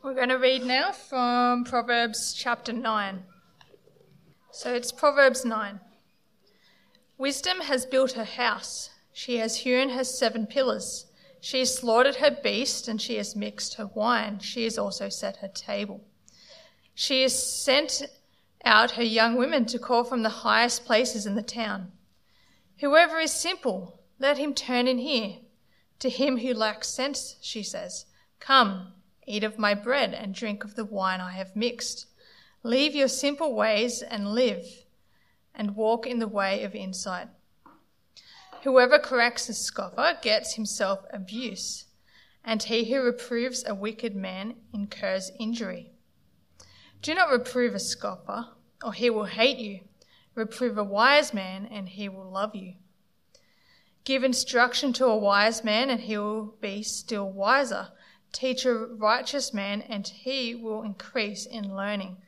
We're going to read now from Proverbs chapter 9. So it's Proverbs 9. Wisdom has built her house, she has hewn her seven pillars. She has slaughtered her beast, and she has mixed her wine. She has also set her table. She has sent out her young women to call from the highest places in the town. Whoever is simple, let him turn in here. To him who lacks sense, she says, Come, eat of my bread and drink of the wine I have mixed. Leave your simple ways and live, and walk in the way of insight. Whoever corrects a scoffer gets himself abuse, and he who reproves a wicked man incurs injury. Do not reprove a scoffer, or he will hate you. Reprove a wise man, and he will love you. Give instruction to a wise man, and he will be still wiser. Teach a righteous man, and he will increase in learning.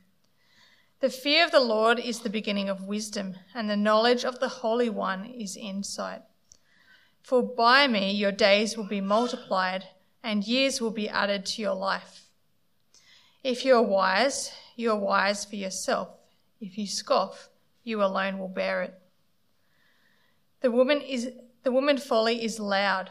The fear of the Lord is the beginning of wisdom, and the knowledge of the Holy One is insight. For by me your days will be multiplied, and years will be added to your life. If you are wise, you are wise for yourself. If you scoff, you alone will bear it. The woman is the woman folly is loud.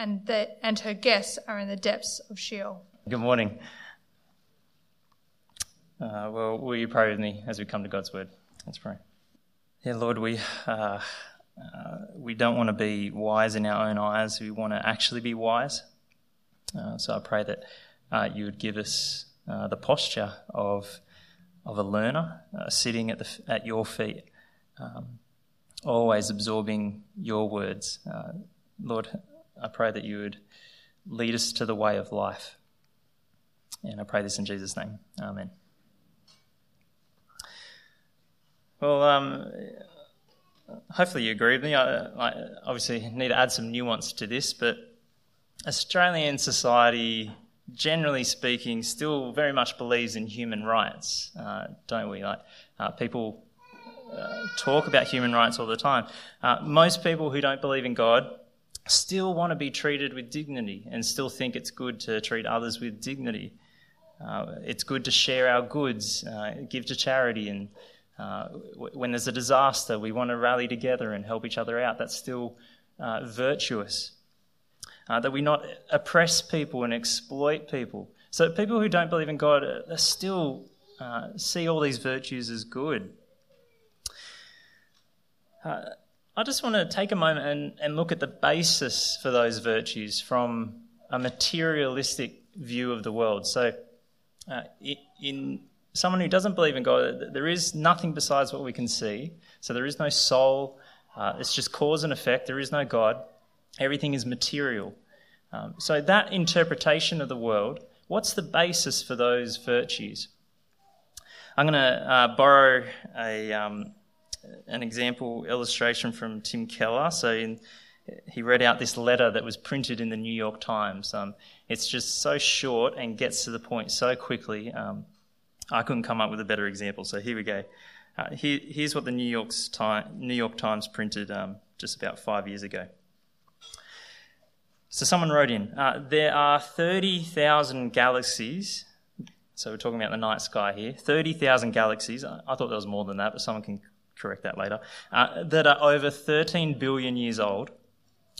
and, that, and her guests are in the depths of Sheol. Good morning. Uh, well, will you pray with me as we come to God's word? Let's pray. Yeah, Lord, we uh, uh, we don't want to be wise in our own eyes. We want to actually be wise. Uh, so I pray that uh, you would give us uh, the posture of of a learner sitting at the at your feet, um, always absorbing your words. Lord, I pray that you would lead us to the way of life. And I pray this in Jesus' name. Amen. Well, um, hopefully you agree with me. I, I, obviously need to add some nuance to this, but Australian society, generally speaking, still very much believes in human rights, uh, don't we? Like uh, people uh, talk about human rights all the time. Uh, most people who don't believe in God still want to be treated with dignity and still think it's good to treat others with dignity. Uh, it's good to share our goods, uh, give to charity, and uh, when there's a disaster, we want to rally together and help each other out. That's still uh, virtuous. Uh, that we not oppress people and exploit people. So people who don't believe in God uh, still uh, see all these virtues as good. I just want to take a moment and, and look at the basis for those virtues from a materialistic view of the world. So, uh, in someone who doesn't believe in God, there is nothing besides what we can see. So there is no soul. Uh, it's just cause and effect. There is no God. Everything is material. Um, so that interpretation of the world, what's the basis for those virtues? I'm going to uh, borrow a, um, an example illustration from Tim Keller. So in, he read out this letter that was printed in the New York Times. Um, it's just so short and gets to the point so quickly. Um, I couldn't come up with a better example, so here we go. Uh, here, here's what the New, York's time, New York Times printed um, just about five years ago. So someone wrote in, uh, there are 30,000 galaxies. So we're talking about the night sky here. 30,000 galaxies. I, I thought there was more than that, but someone can correct that later. Uh, that are over 13 billion years old,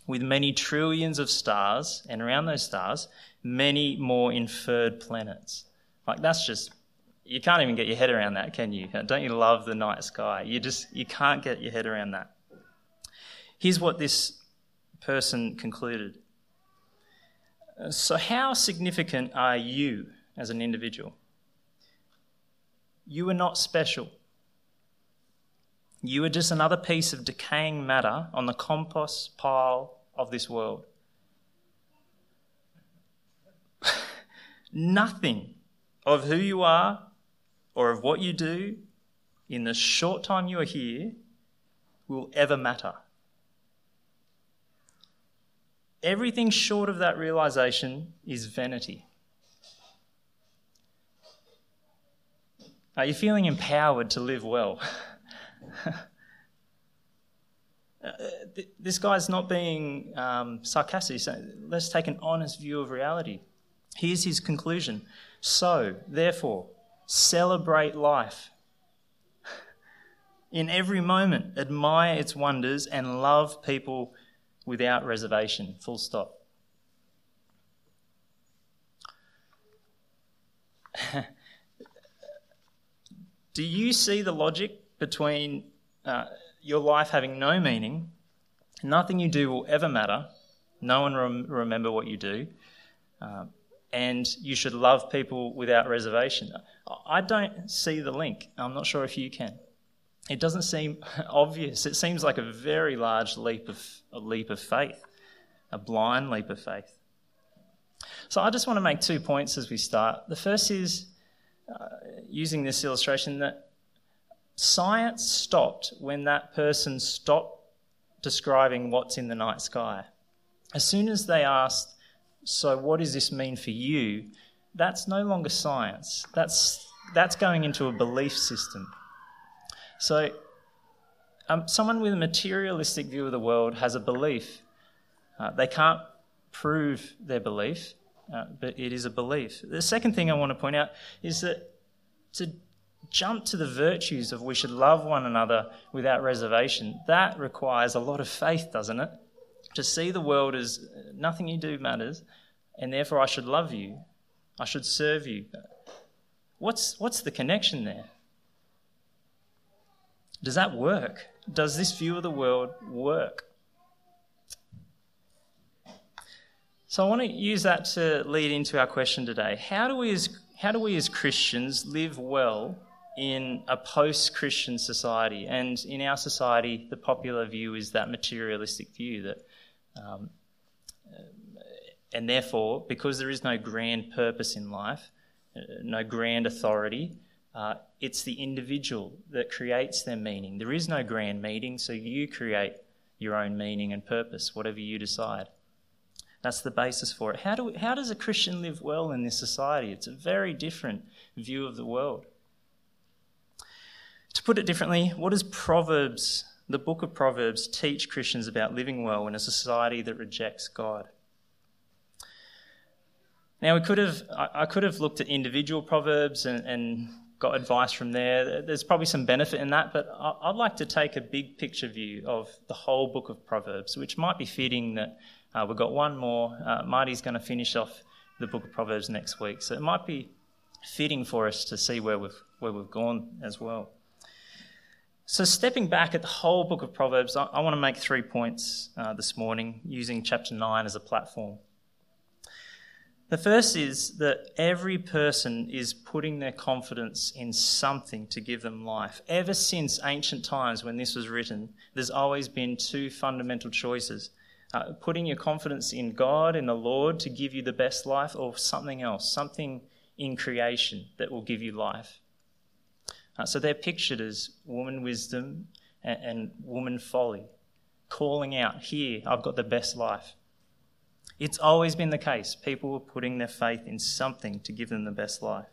with many trillions of stars, and around those stars, many more inferred planets. Like that's just you can't even get your head around that, can you? Don't you love the night sky? You just you can't get your head around that. Here's what this person concluded. So how significant are you as an individual? You are not special. You are just another piece of decaying matter on the compost pile of this world. Nothing of who you are or of what you do in the short time you are here will ever matter. Everything short of that realization is vanity. Are you feeling empowered to live well? This guy's not being um, sarcastic. So let's take an honest view of reality. Here's his conclusion. So, therefore, celebrate life. In every moment, admire its wonders and love people without reservation. Full stop. Do you see the logic between uh, your life having no meaning, nothing you do will ever matter, no one rem- remember what you do, uh, and you should love people without reservation? I don't see the link. I'm not sure if you can. It doesn't seem obvious. It seems like a very large leap of a leap of faith, a blind leap of faith. So I just want to make two points as we start. The first is uh, using this illustration that science stopped when that person stopped describing what's in the night sky. As soon as they asked, So, what does this mean for you? That's no longer science. That's, that's going into a belief system. So, um, someone with a materialistic view of the world has a belief. Uh, they can't prove their belief, uh, but it is a belief. The second thing I want to point out is that to jump to the virtues of we should love one another without reservation, that requires a lot of faith, doesn't it? To see the world as nothing you do matters, and therefore I should love you, I should serve you. What's, what's the connection there? Does that work? Does this view of the world work? So I want to use that to lead into our question today. How do we as, how do we as Christians live well in a post Christian society? And in our society, the popular view is that materialistic view that, um, and therefore, because there is no grand purpose in life, uh, no grand authority, uh, it's the individual that creates their meaning. There is no grand meaning, so you create your own meaning and purpose, whatever you decide. That's the basis for it. How, do we, how does a Christian live well in this society? It's a very different view of the world. To put it differently, what does Proverbs, the book of Proverbs, teach Christians about living well in a society that rejects God? Now, we could have, I could have looked at individual proverbs and, and got advice from there. There's probably some benefit in that, but I'd like to take a big picture view of the whole book of Proverbs, which might be fitting that uh, we've got one more. Uh, Marty's going to finish off the book of Proverbs next week, so it might be fitting for us to see where we've where we've gone as well. So, stepping back at the whole book of Proverbs, I, I want to make three points uh, this morning using chapter 9 as a platform. The first is that every person is putting their confidence in something to give them life. Ever since ancient times when this was written, there's always been two fundamental choices uh, putting your confidence in God, in the Lord, to give you the best life, or something else, something in creation that will give you life. Uh, so they're pictured as woman wisdom and, and woman folly, calling out, Here, I've got the best life. It's always been the case. People were putting their faith in something to give them the best life.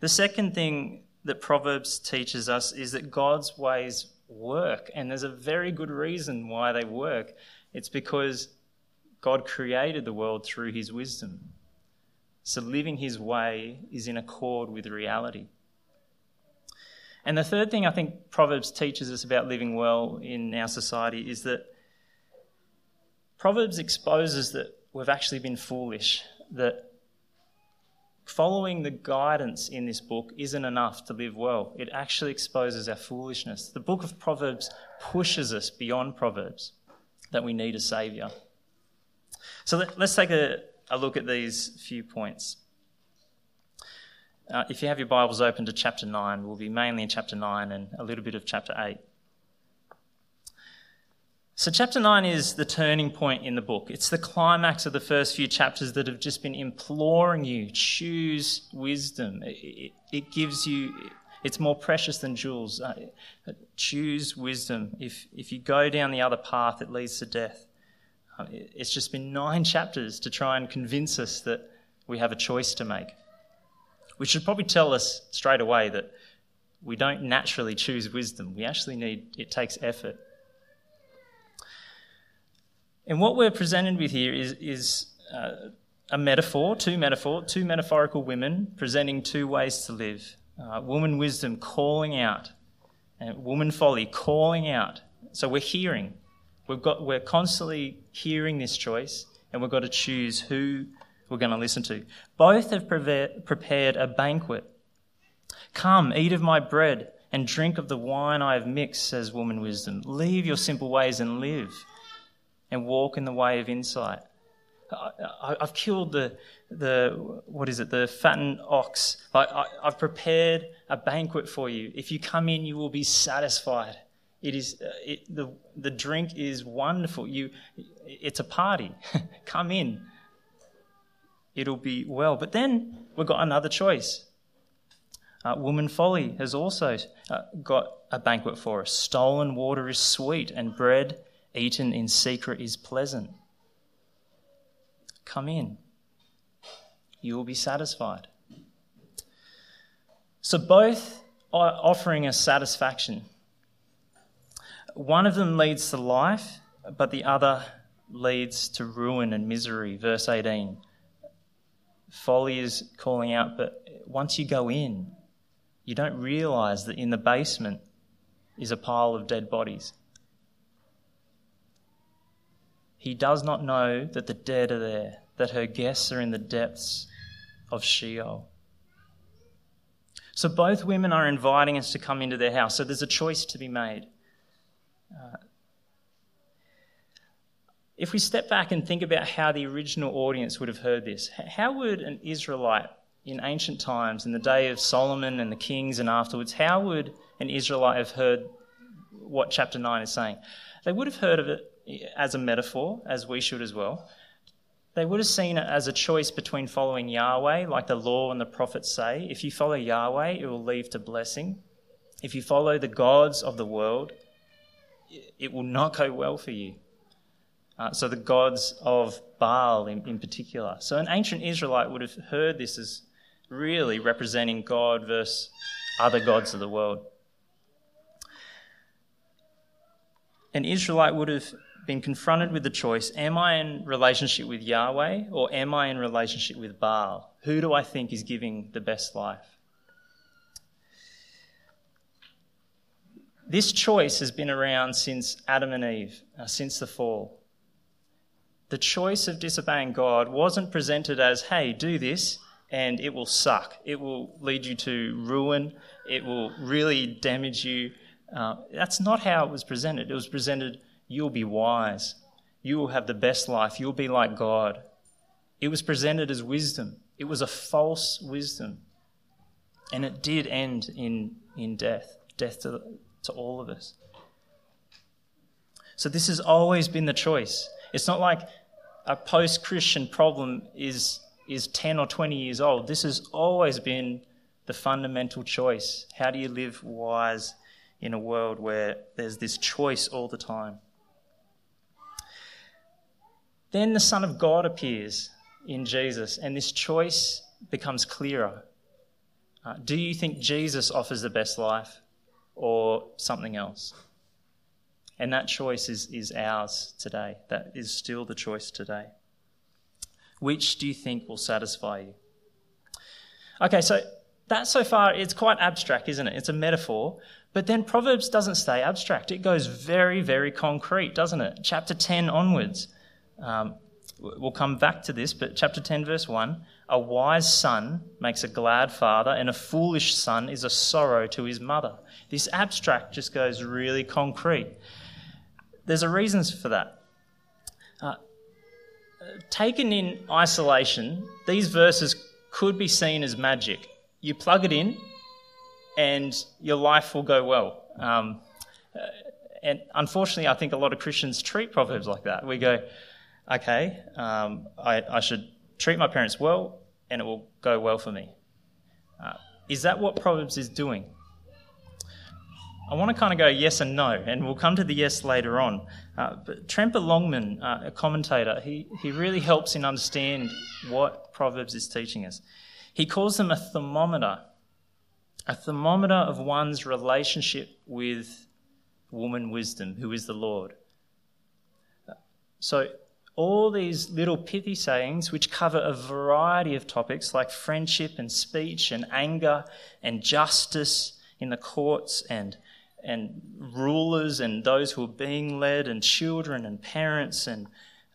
The second thing that Proverbs teaches us is that God's ways work. And there's a very good reason why they work. It's because God created the world through his wisdom. So living his way is in accord with reality. And the third thing I think Proverbs teaches us about living well in our society is that Proverbs exposes that we've actually been foolish, that following the guidance in this book isn't enough to live well. It actually exposes our foolishness. The book of Proverbs pushes us beyond Proverbs that we need a Saviour. So let, us take a, a, look at these few points. Uh, if you have your Bibles open to chapter 9, we'll be mainly in chapter 9 and a little bit of chapter 8. So, chapter 9 is the turning point in the book. It's the climax of the first few chapters that have just been imploring you choose wisdom. It, it, it gives you, it's more precious than jewels. Uh, choose wisdom. If, if you go down the other path, it leads to death. Uh, it, it's just been nine chapters to try and convince us that we have a choice to make. Which should probably tell us straight away that we don't naturally choose wisdom. We actually need, it takes effort. And what we're presented with here is, is uh, a metaphor, two metaphor, two metaphorical women presenting two ways to live. Uh, woman wisdom calling out, and woman folly calling out. So we're hearing. We've got, we're constantly hearing this choice, and we've got to choose who we're going to listen to. Both have prepared a banquet. Come, eat of my bread and drink of the wine I have mixed, says woman wisdom. Leave your simple ways and live and walk in the way of insight. I, have killed the, the, what is it, the fattened ox. I, I, I've prepared a banquet for you. If you come in, you will be satisfied. It is, it, the, the drink is wonderful. You, it's a party. come in. It'll be well. But then we've got another choice. Uh, woman folly has also uh, got a banquet for us. Stolen water is sweet, and bread eaten in secret is pleasant. Come in. You will be satisfied. So, both are offering us satisfaction. One of them leads to life, but the other leads to ruin and misery. Verse 18. Folly is calling out, but once you go in, you don't realize that in the basement is a pile of dead bodies. He does not know that the dead are there, that her guests are in the depths of Sheol. So both women are inviting us to come into their house. So there's a choice to be made. Uh, if we step back and think about how the original audience would have heard this, how would an Israelite in ancient times, in the day of Solomon and the kings and afterwards, how would an Israelite have heard what chapter 9 is saying? They would have heard of it eh, as a metaphor, as we should as well. They would have seen it as a choice between following Yahweh, like the law and the prophets say. If you follow Yahweh, it will lead to blessing. If you follow the gods of the world, it will not go well for you. Uh, so, the gods of Baal in, in particular. So, an ancient Israelite would have heard this as really representing God versus other gods of the world. An Israelite would have been confronted with the choice am I in relationship with Yahweh or am I in relationship with Baal? Who do I think is giving the best life? This choice has been around since Adam and Eve, uh, since the fall. The choice of disobeying God wasn't presented as, hey, do this and it will suck. It will lead you to ruin. It will really damage you. Uh, that's not how it was presented. It was presented You'll be wise. You will have the best life. You'll be like God. It was presented as wisdom. It was a false wisdom. And it did end in, in death, death to, to all of us. So, this has always been the choice. It's not like a post Christian problem is, is 10 or 20 years old. This has always been the fundamental choice. How do you live wise in a world where there's this choice all the time? Then the Son of God appears in Jesus, and this choice becomes clearer. Uh, do you think Jesus offers the best life or something else? And that choice is, is ours today. That is still the choice today. Which do you think will satisfy you? Okay, so that so far, it's quite abstract, isn't it? It's a metaphor. But then Proverbs doesn't stay abstract. It goes very, very concrete, doesn't it? Chapter 10 onwards. Um, we'll come back to this, but chapter 10, verse 1 A wise son makes a glad father, and a foolish son is a sorrow to his mother. This abstract just goes really concrete. There's a reasons for that. Uh, taken in isolation, these verses could be seen as magic. You plug it in, and your life will go well. Um, And unfortunately, I think a lot of Christians treat Proverbs like that. We go, okay, um, I, I, should treat my parents well and it will go well for me. Uh, is that what Proverbs is doing? I want to kind of go yes and no, and we'll come to the yes later on. Uh, but Tremper Longman, uh, a commentator, he, he really helps in understand what Proverbs is teaching us. He calls them a thermometer, a thermometer of one's relationship with woman wisdom, who is the Lord. So, all these little pithy sayings, which cover a variety of topics like friendship and speech and anger and justice in the courts and, and rulers and those who are being led and children and parents and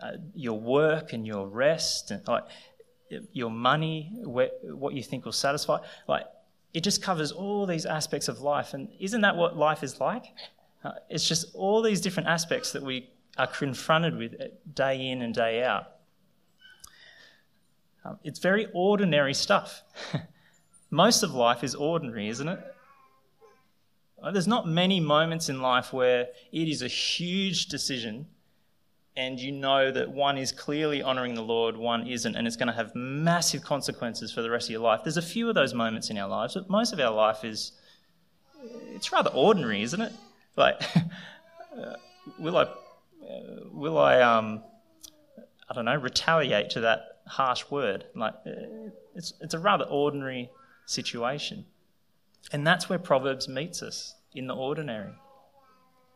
uh, your work and your rest and like, your money, where, what you think will satisfy. Like, it just covers all these aspects of life. And isn't that what life is like? Uh, it's just all these different aspects that we are confronted with day in and day out. Um, it's very ordinary stuff. Most of life is ordinary, isn't it? Uh, there's not many moments in life where it is a huge decision and you know that one is clearly honouring the Lord, one isn't, and it's going to have massive consequences for the rest of your life. There's a few of those moments in our lives, but most of our life is, it's rather ordinary, isn't it? Like, uh, will I, uh, will I, um, I don't know, retaliate to that harsh word? Like, it's it's a rather ordinary situation, and that's where Proverbs meets us in the ordinary,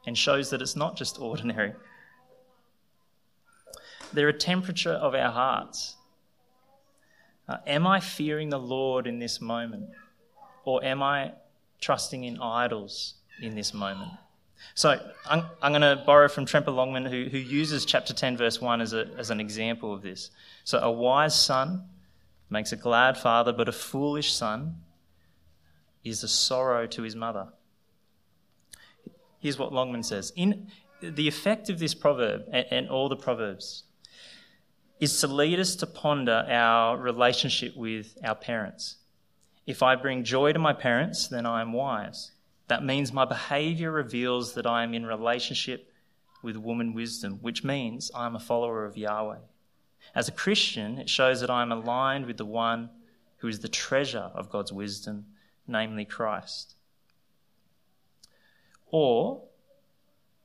and shows that it's not just ordinary. They're a temperature of our hearts. Uh, am I fearing the Lord in this moment? Or am I trusting in idols in this moment? So I'm, I'm going to borrow from Tremper Longman, who, who uses chapter 10, verse 1 as, a, as an example of this. So a wise son makes a glad father, but a foolish son is a sorrow to his mother. Here's what Longman says In the effect of this proverb and, and all the proverbs is to lead us to ponder our relationship with our parents. If I bring joy to my parents, then I am wise. That means my behavior reveals that I am in relationship with woman wisdom, which means I am a follower of Yahweh. As a Christian, it shows that I am aligned with the one who is the treasure of God's wisdom, namely Christ. Or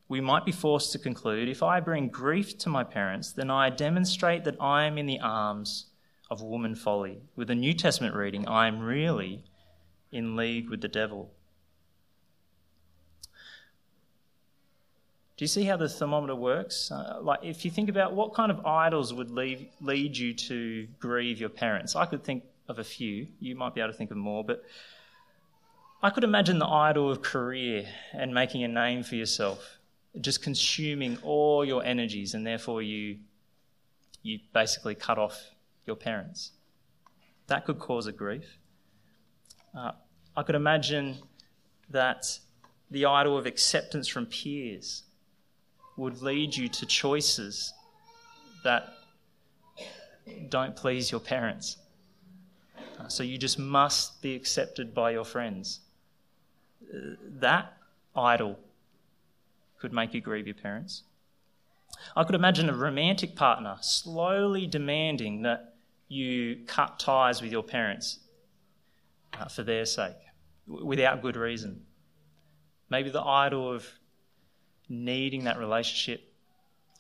we might be forced to conclude if I bring grief to my parents, then I demonstrate that I am in the arms of woman folly. With a New Testament reading, I am really in league with the devil. Do you see how the thermometer works? Uh, like, if you think about what kind of idols would leave, lead you to grieve your parents, I could think of a few. You might be able to think of more, but I could imagine the idol of career and making a name for yourself, just consuming all your energies, and therefore you, you basically cut off your parents. That could cause a grief. Uh, I could imagine that the idol of acceptance from peers would lead you to choices that don't please your parents. Uh, so you just must be accepted by your friends. That idol could make you grieve your parents. I could imagine a romantic partner slowly demanding that you cut ties with your parents uh, for their sake without good reason. Maybe the idol of needing that relationship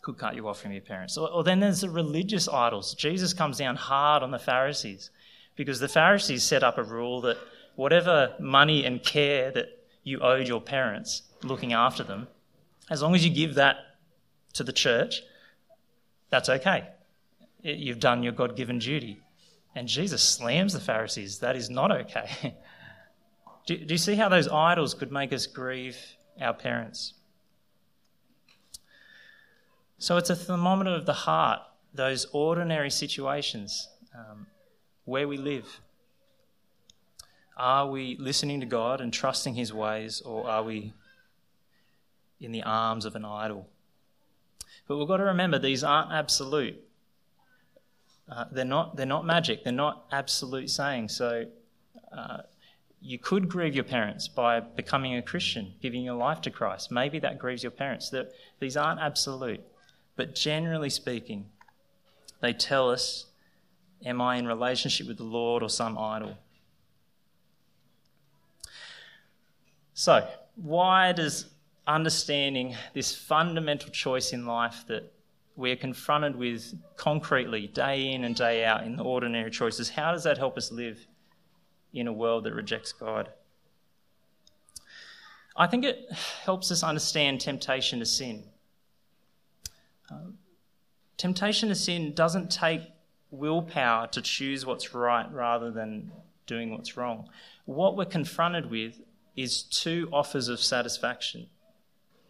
could cut you off from your parents. Or, or, then there's the religious idols. Jesus comes down hard on the Pharisees because the Pharisees set up a rule that whatever money and care that you owed your parents, looking after them, as long as you give that to the church, that's okay. You've done your God given duty. And Jesus slams the Pharisees. That is not okay. do, do you see how those idols could make us grieve our parents? So it's a thermometer of the heart, those ordinary situations um, where we live. Are we listening to God and trusting His ways, or are we in the arms of an idol? But we've got to remember these aren't absolute. Uh, they're not. They're not magic. They're not absolute sayings. So uh, you could grieve your parents by becoming a Christian, giving your life to Christ. Maybe that grieves your parents. These aren't absolute. But generally speaking, they tell us Am I in relationship with the Lord or some idol? So, why does understanding this fundamental choice in life that we're confronted with concretely day in and day out in the ordinary choices, how does that help us live in a world that rejects God? I think it helps us understand temptation to sin. Um, temptation to sin doesn't take willpower to choose what's right rather than doing what's wrong. What we're confronted with is two offers of satisfaction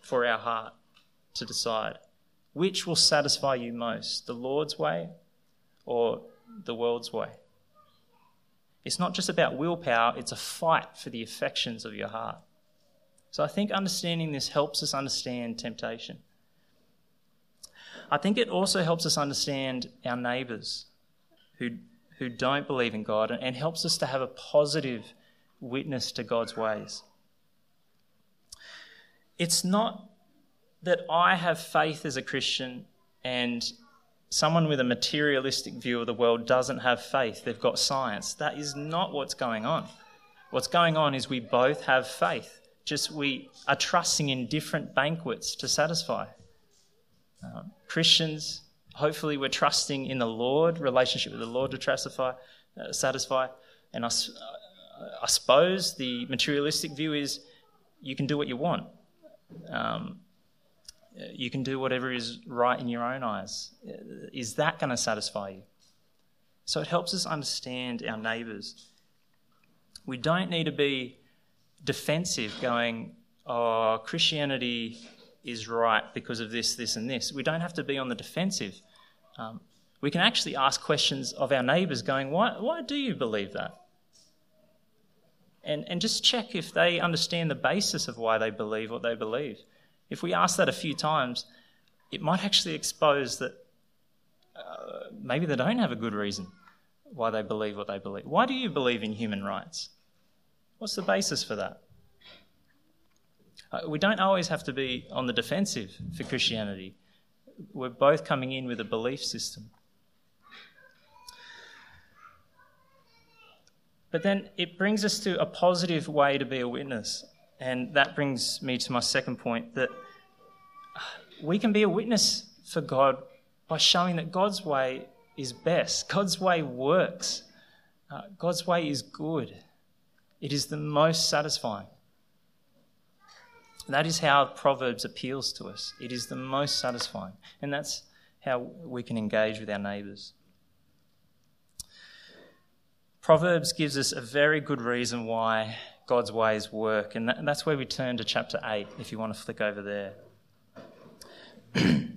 for our heart to decide which will satisfy you most, the Lord's way or the world's way. It's not just about willpower, it's a fight for the affections of your heart. So I think understanding this helps us understand temptation. I think it also helps us understand our neighbours who, who don't believe in God and helps us to have a positive witness to God's ways. It's not that I have faith as a Christian and someone with a materialistic view of the world doesn't have faith, they've got science. That is not what's going on. What's going on is we both have faith, just we are trusting in different banquets to satisfy. Uh, Christians hopefully we're trusting in the Lord, relationship with the Lord to satisfy. Uh, satisfy. And I, I, suppose the materialistic view is you can do what you want. Um, you can do whatever is right in your own eyes. Is that going to satisfy you? So it helps us understand our neighbours. We don't need to be defensive, going, oh, Christianity is right because of this, this, and this. We don't have to be on the defensive. Um, we can actually ask questions of our neighbours, going, why, why do you believe that? And, and just check if they understand the basis of why they believe what they believe. If we ask that a few times, it might actually expose that uh, maybe they don't have a good reason why they believe what they believe. Why do you believe in human rights? What's the basis for that? Uh, we don't always have to be on the defensive for Christianity. We're both coming in with a belief system. But then it brings us to a positive way to be a witness. And that brings me to my second point that we can be a witness for God by showing that God's way is best, God's way works, uh, God's way is good, it is the most satisfying. That is how Proverbs appeals to us. It is the most satisfying. And that's how we can engage with our neighbours. Proverbs gives us a very good reason why God's ways work, and, that, and that's where we turn to chapter 8, if you want to flick over there.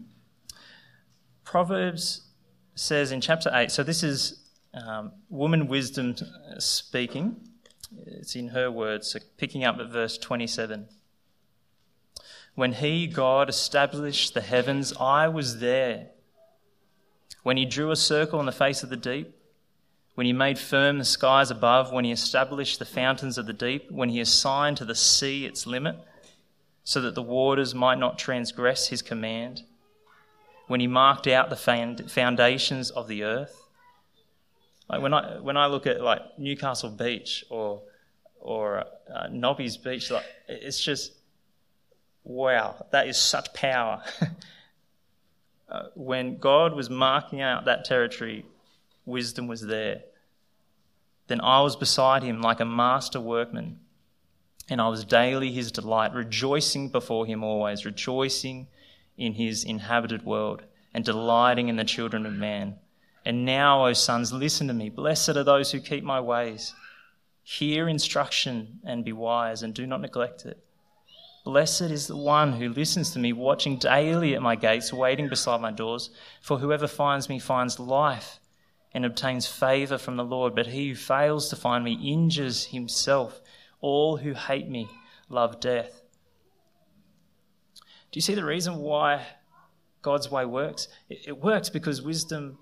Proverbs says in chapter 8, so this is um, woman wisdom speaking. It's in her words, so picking up at verse 27. When he, God, established the heavens, I was there. When he drew a circle on the face of the deep, when he made firm the skies above, when he established the fountains of the deep, when he assigned to the sea its limit, so that the waters might not transgress his command, when he marked out the foundations of the earth. Like when I when I look at like Newcastle Beach or or uh, Nobby's Beach, like it's just Wow, that is such power. uh, when God was marking out that territory, wisdom was there. Then I was beside him like a master workman, and I was daily his delight, rejoicing before him always, rejoicing in his inhabited world, and delighting in the children of man. And now, O sons, listen to me. Blessed are those who keep my ways. Hear instruction and be wise, and do not neglect it. Blessed is the one who listens to me, watching daily at my gates, waiting beside my doors. For whoever finds me finds life and obtains favor from the Lord. But he who fails to find me injures himself. All who hate me love death. Do you see the reason why God's way works? It works because wisdom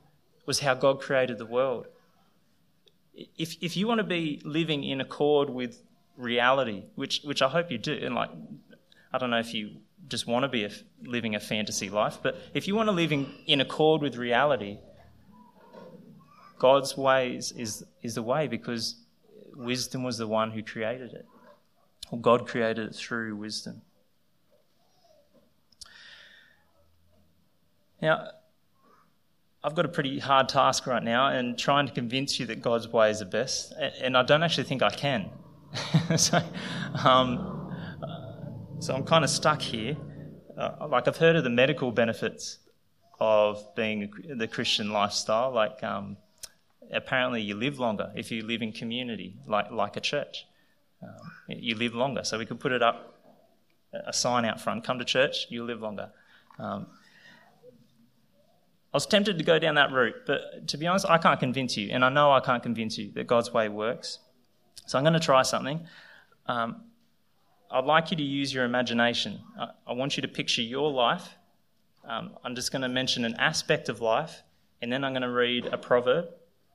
was how God created the world. if, if you want to be living in accord with reality, which, which I hope you do, and like, I don't know if you just want to be a, living a fantasy life, but if you want to live in, in accord with reality, God's ways is, is the way because wisdom was the one who created it. God created it through wisdom. Now, I've got a pretty hard task right now and trying to convince you that God's ways are best, and I don't actually think I can. so, um, so I'm kind of stuck here. Uh, like I've heard of the medical benefits of being the Christian lifestyle. Like um, apparently you live longer if you live in community, like like a church. Um, you live longer. So we could put it up a sign out front: "Come to church, you live longer." Um, I was tempted to go down that route, but to be honest, I can't convince you, and I know I can't convince you that God's way works. So I'm going to try something. Um, I'd like you to use your imagination. I, I want you to picture your life. Um, I'm just going to mention an aspect of life, and then I'm going to read a proverb.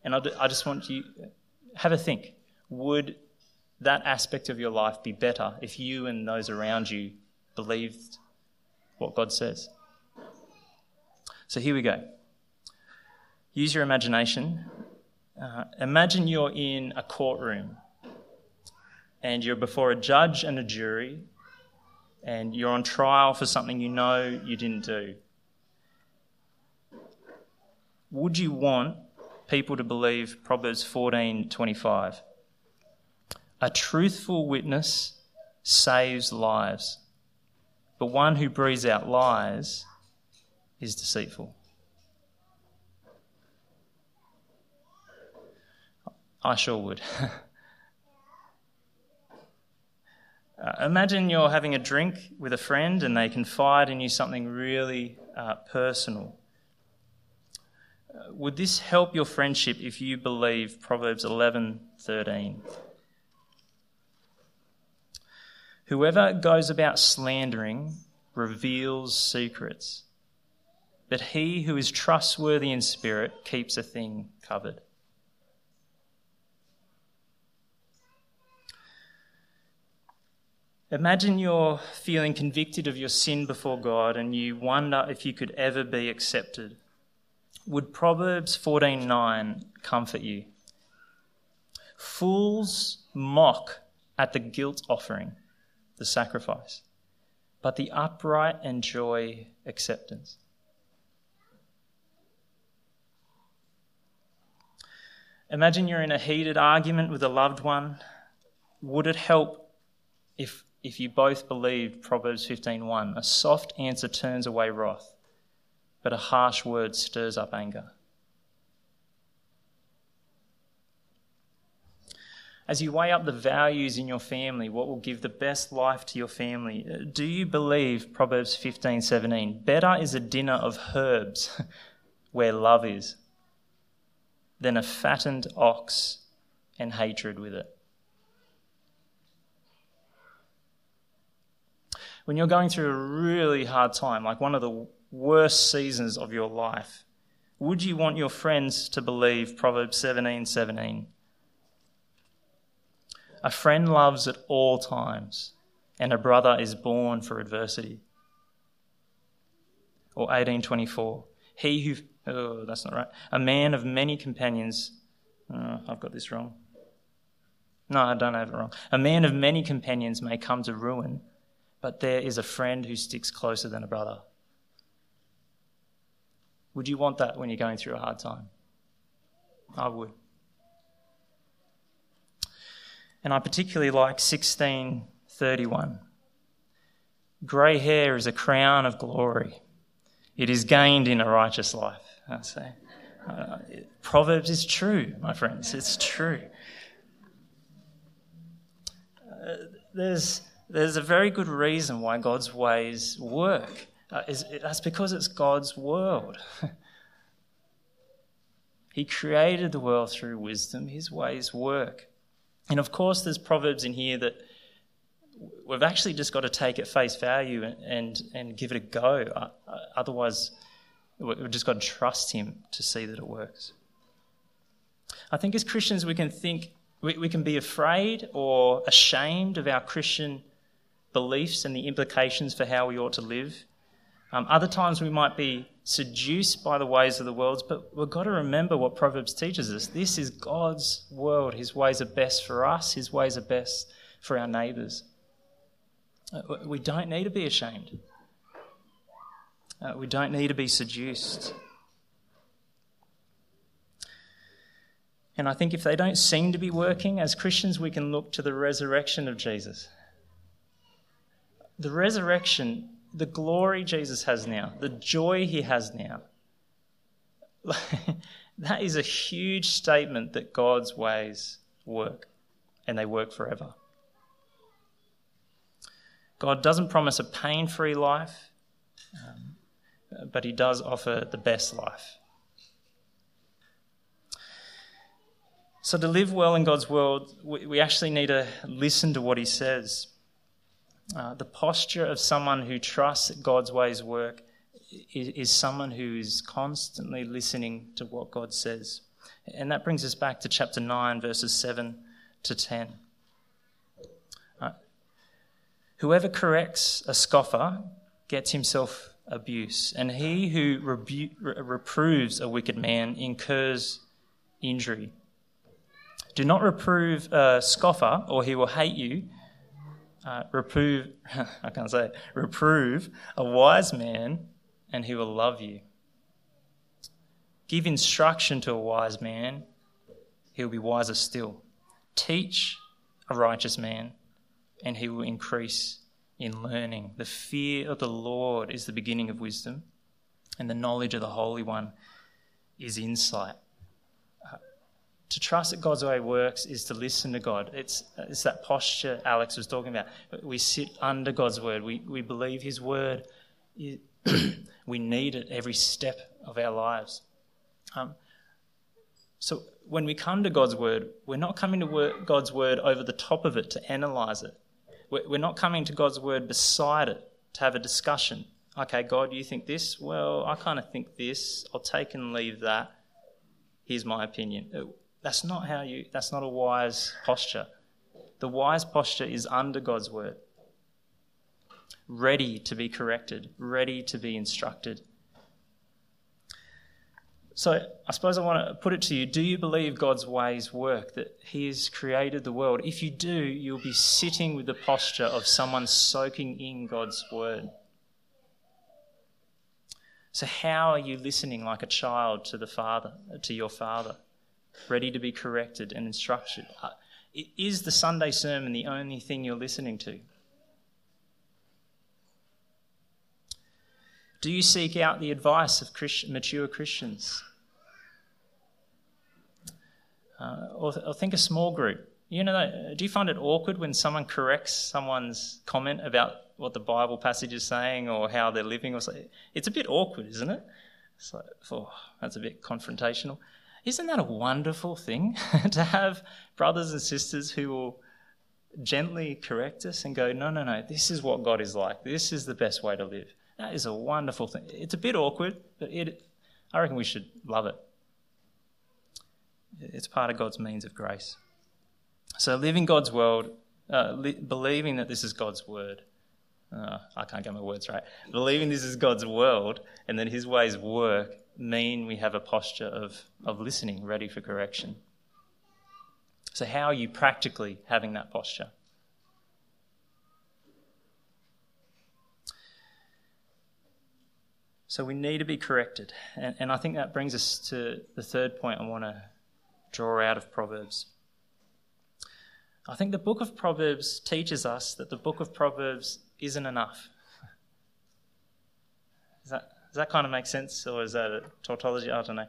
And I, just want you have a think. Would that aspect of your life be better if you and those around you believed what God says? So here we go. Use your imagination. Uh, imagine you're in a courtroom and you're before a judge and a jury and you're on trial for something you know you didn't do. Would you want people to believe Proverbs 14:25? A truthful witness saves lives, but one who breathes out lies is deceitful. I sure would. uh, imagine you're having a drink with a friend and they confide in you something really uh, personal. Uh, would this help your friendship if you believe Proverbs 11:13? Whoever goes about slandering reveals secrets but he who is trustworthy in spirit keeps a thing covered. Imagine you're feeling convicted of your sin before God and you wonder if you could ever be accepted. Would Proverbs 14:9 comfort you? Fools mock at the guilt offering, the sacrifice, but the upright enjoy acceptance. Imagine you're in a heated argument with a loved one. Would it help if, if you both believed Proverbs 15:1? A soft answer turns away wrath, but a harsh word stirs up anger. As you weigh up the values in your family, what will give the best life to your family? Uh, do you believe Proverbs 15:17? Better is a dinner of herbs where love is than a fattened ox and hatred with it. When you're going through a really hard time, like one of the worst seasons of your life, would you want your friends to believe Proverbs 17 17? A friend loves at all times, and a brother is born for adversity. Or 1824. He who Oh, that's not right. A man of many companions. Oh, I've got this wrong. No, I don't have it wrong. A man of many companions may come to ruin, but there is a friend who sticks closer than a brother. Would you want that when you're going through a hard time? I would. And I particularly like 1631. Grey hair is a crown of glory. It is gained in a righteous life. I say. Uh, Proverbs is true, my friends. It's true. Uh, there's, there's a very good reason why God's ways work. Uh, is, that's because it's God's world. he created the world through wisdom, His ways work. And of course, there's Proverbs in here that we've actually just got to take at face value and, and, and give it a go. Uh, uh, otherwise, We've just got to trust Him to see that it works. I think as Christians, we can think, we, we can be afraid or ashamed of our Christian beliefs and the implications for how we ought to live. Um, other times we might be seduced by the ways of the world, but we've got to remember what Proverbs teaches us. This is God's world. His ways are best for us, His ways are best for our neighbours. Uh, we don't need to be ashamed. Uh, we don't need to be seduced. And I think if they don't seem to be working, as Christians, we can look to the resurrection of Jesus. The resurrection, the glory Jesus has now, the joy he has now, that is a huge statement that God's ways work and they work forever. God doesn't promise a pain free life, um, but he does offer the best life. So, to live well in God's world, we, we actually need to listen to what He says. Uh, the posture of someone who trusts that God's ways work is, is someone who is constantly listening to what God says. And that brings us back to chapter 9, verses 7 to 10. Uh, Whoever corrects a scoffer gets himself abuse, and he who rebu- reproves a wicked man incurs injury. Do not reprove a scoffer, or he will hate you. Uh, reprove, I can't say. Reprove a wise man, and he will love you. Give instruction to a wise man, he will be wiser still. Teach a righteous man, and he will increase in learning. The fear of the Lord is the beginning of wisdom, and the knowledge of the Holy One is insight to trust that God's way works is to listen to God. It's, it's that posture Alex was talking about. We sit under God's word, we, we believe His word, we need it every step of our lives. Um, so when we come to God's word, we're not coming to God's word over the top of it to analyze it. We're not coming to God's word beside it to have a discussion. Okay, God, you think this? Well, I kind of think this. I'll take and leave that. Here's my opinion. That's not how you, that's not a wise posture. The wise posture is under God's word, ready to be corrected, ready to be instructed. So, I suppose I want to put it to you do you believe God's ways work, that He has created the world? If you do, you'll be sitting with the posture of someone soaking in God's word. So, how are you listening like a child to the Father, to your Father? Ready to be corrected and instructed. Uh, is the Sunday sermon the only thing you're listening to? Do you seek out the advice of mature Christians? Uh, or, or, think a small group. You know, do you find it awkward when someone corrects someone's comment about what the Bible passage is saying or how they're living? Or something? It's a bit awkward, isn't it? It's like, oh, that's a bit confrontational. Isn't that a wonderful thing to have brothers and sisters who will gently correct us and go, no, no, no, this is what God is like. This is the best way to live. That is a wonderful thing. It's a bit awkward, but it, I reckon we should love it. It's part of God's means of grace. So, living God's world, uh, li- believing that this is God's word. Uh, I can't get my words right. Believing this is God's world and that His ways work mean we have a posture of, of listening, ready for correction. So, how are you practically having that posture? So, we need to be corrected. And, and I think that brings us to the third point I want to draw out of Proverbs. I think the book of Proverbs teaches us that the book of Proverbs isn't enough. Does that kind of make sense, or is that a tautology? I don't know.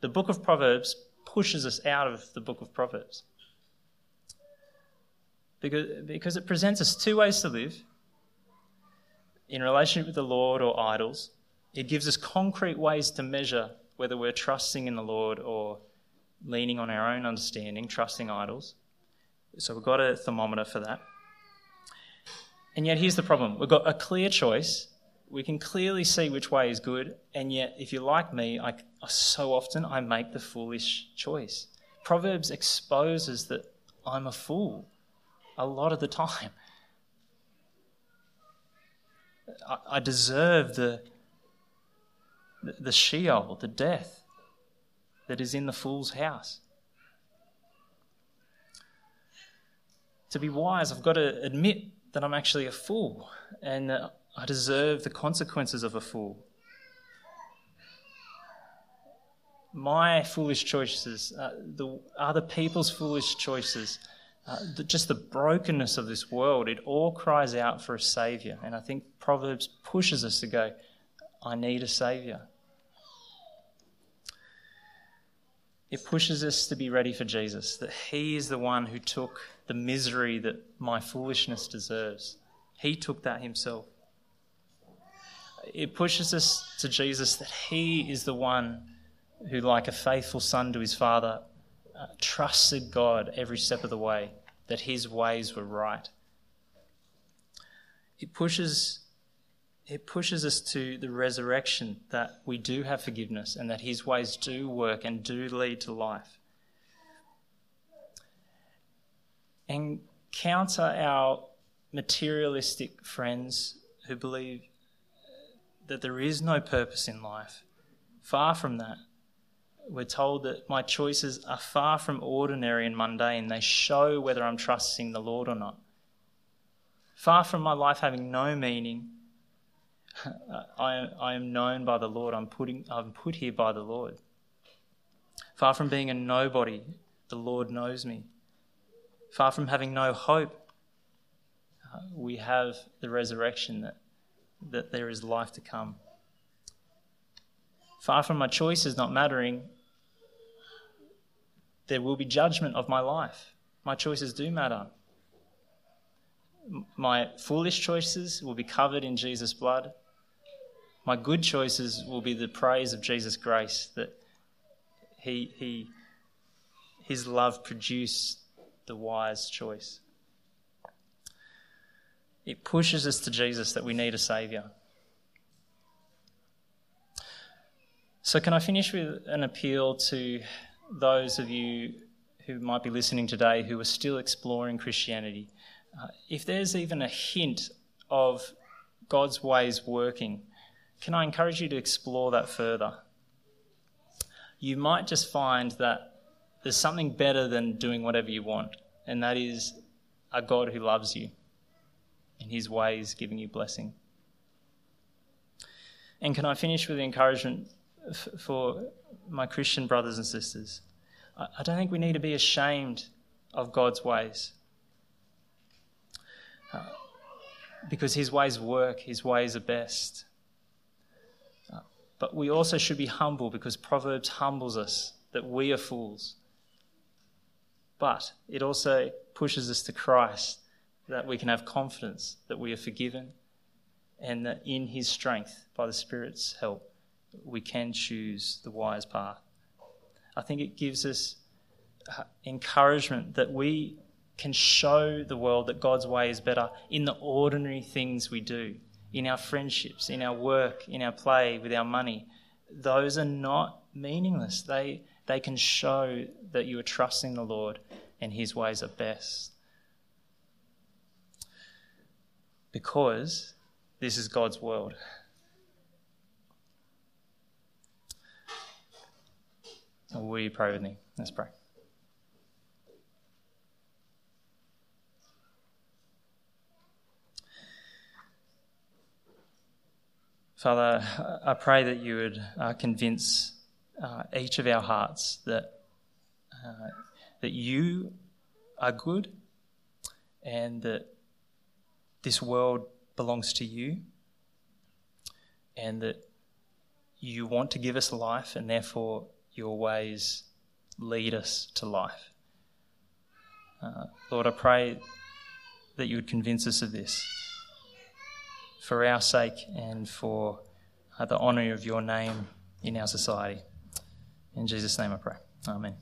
The book of Proverbs pushes us out of the book of Proverbs because, because it presents us two ways to live in relationship with the Lord or idols. It gives us concrete ways to measure whether we're trusting in the Lord or leaning on our own understanding, trusting idols. So we've got a thermometer for that. And yet, here's the problem we've got a clear choice we can clearly see which way is good, and yet, if you're like me, I, so often I make the foolish choice Proverbs exposes that I'm a fool a lot of the time. I, I deserve the, the Sheol, the death that is in the fool's house. To be wise, I've got to admit that I'm actually a fool and that I deserve the consequences of a fool. My foolish choices, uh, the other people's foolish choices, uh, the, just the brokenness of this world, it all cries out for a Saviour. And I think Proverbs pushes us to go, I need a Saviour. It pushes us to be ready for Jesus, that He is the one who took the misery that my foolishness deserves. He took that Himself. It pushes us to Jesus that He is the one who, like a faithful son to his father, uh, trusted God every step of the way, that his ways were right. It pushes, it pushes us to the resurrection that we do have forgiveness and that his ways do work and do lead to life. And counter our materialistic friends who believe that there is no purpose in life. Far from that we're told that my choices are far from ordinary and mundane. They show whether I'm trusting the Lord or not. Far from my life having no meaning, I, am known by the Lord. I'm, putting, I'm put here by the Lord. Far from being a nobody, the Lord knows me. Far from having no hope, uh, we have the resurrection that, that there is life to come. Far from my choices not mattering, there will be judgment of my life. My choices do matter. My foolish choices will be covered in Jesus' blood. My good choices will be the praise of Jesus' grace that he, he, His love produced the wise choice. It pushes us to Jesus that we need a Saviour. So, can I finish with an appeal to those of you who might be listening today who are still exploring Christianity, uh, if there's even a hint of God's ways working, can I encourage you to explore that further? You might just find that there's something better than doing whatever you want, and that is a God who loves you in his ways giving you blessing. And can I finish with the encouragement f- for my Christian brothers and sisters, I don't think we need to be ashamed of God's ways. Uh, because his ways work, his ways are best. Uh, but we also should be humble because Proverbs humbles us that we are fools. But it also pushes us to Christ that we can have confidence that we are forgiven and that in his strength, by the Spirit's help, we can choose the wise path. I think it gives us uh, encouragement that we can show the world that God's way is better in the ordinary things we do, in our friendships, in our work, in our play, with our money. Those are not meaningless. They, they can show that you are trusting the Lord and His ways are best. Because this is God's world. Will you pray with me? Let's pray. Father, I pray that you would uh, convince uh, each of our hearts that, uh, that you are good and that this world belongs to you and that you want to give us life and therefore your ways lead us to life. Uh, Lord, I pray that you would convince us of this for our sake and for uh, the honour of your name in our society. In Jesus' name I pray. Amen.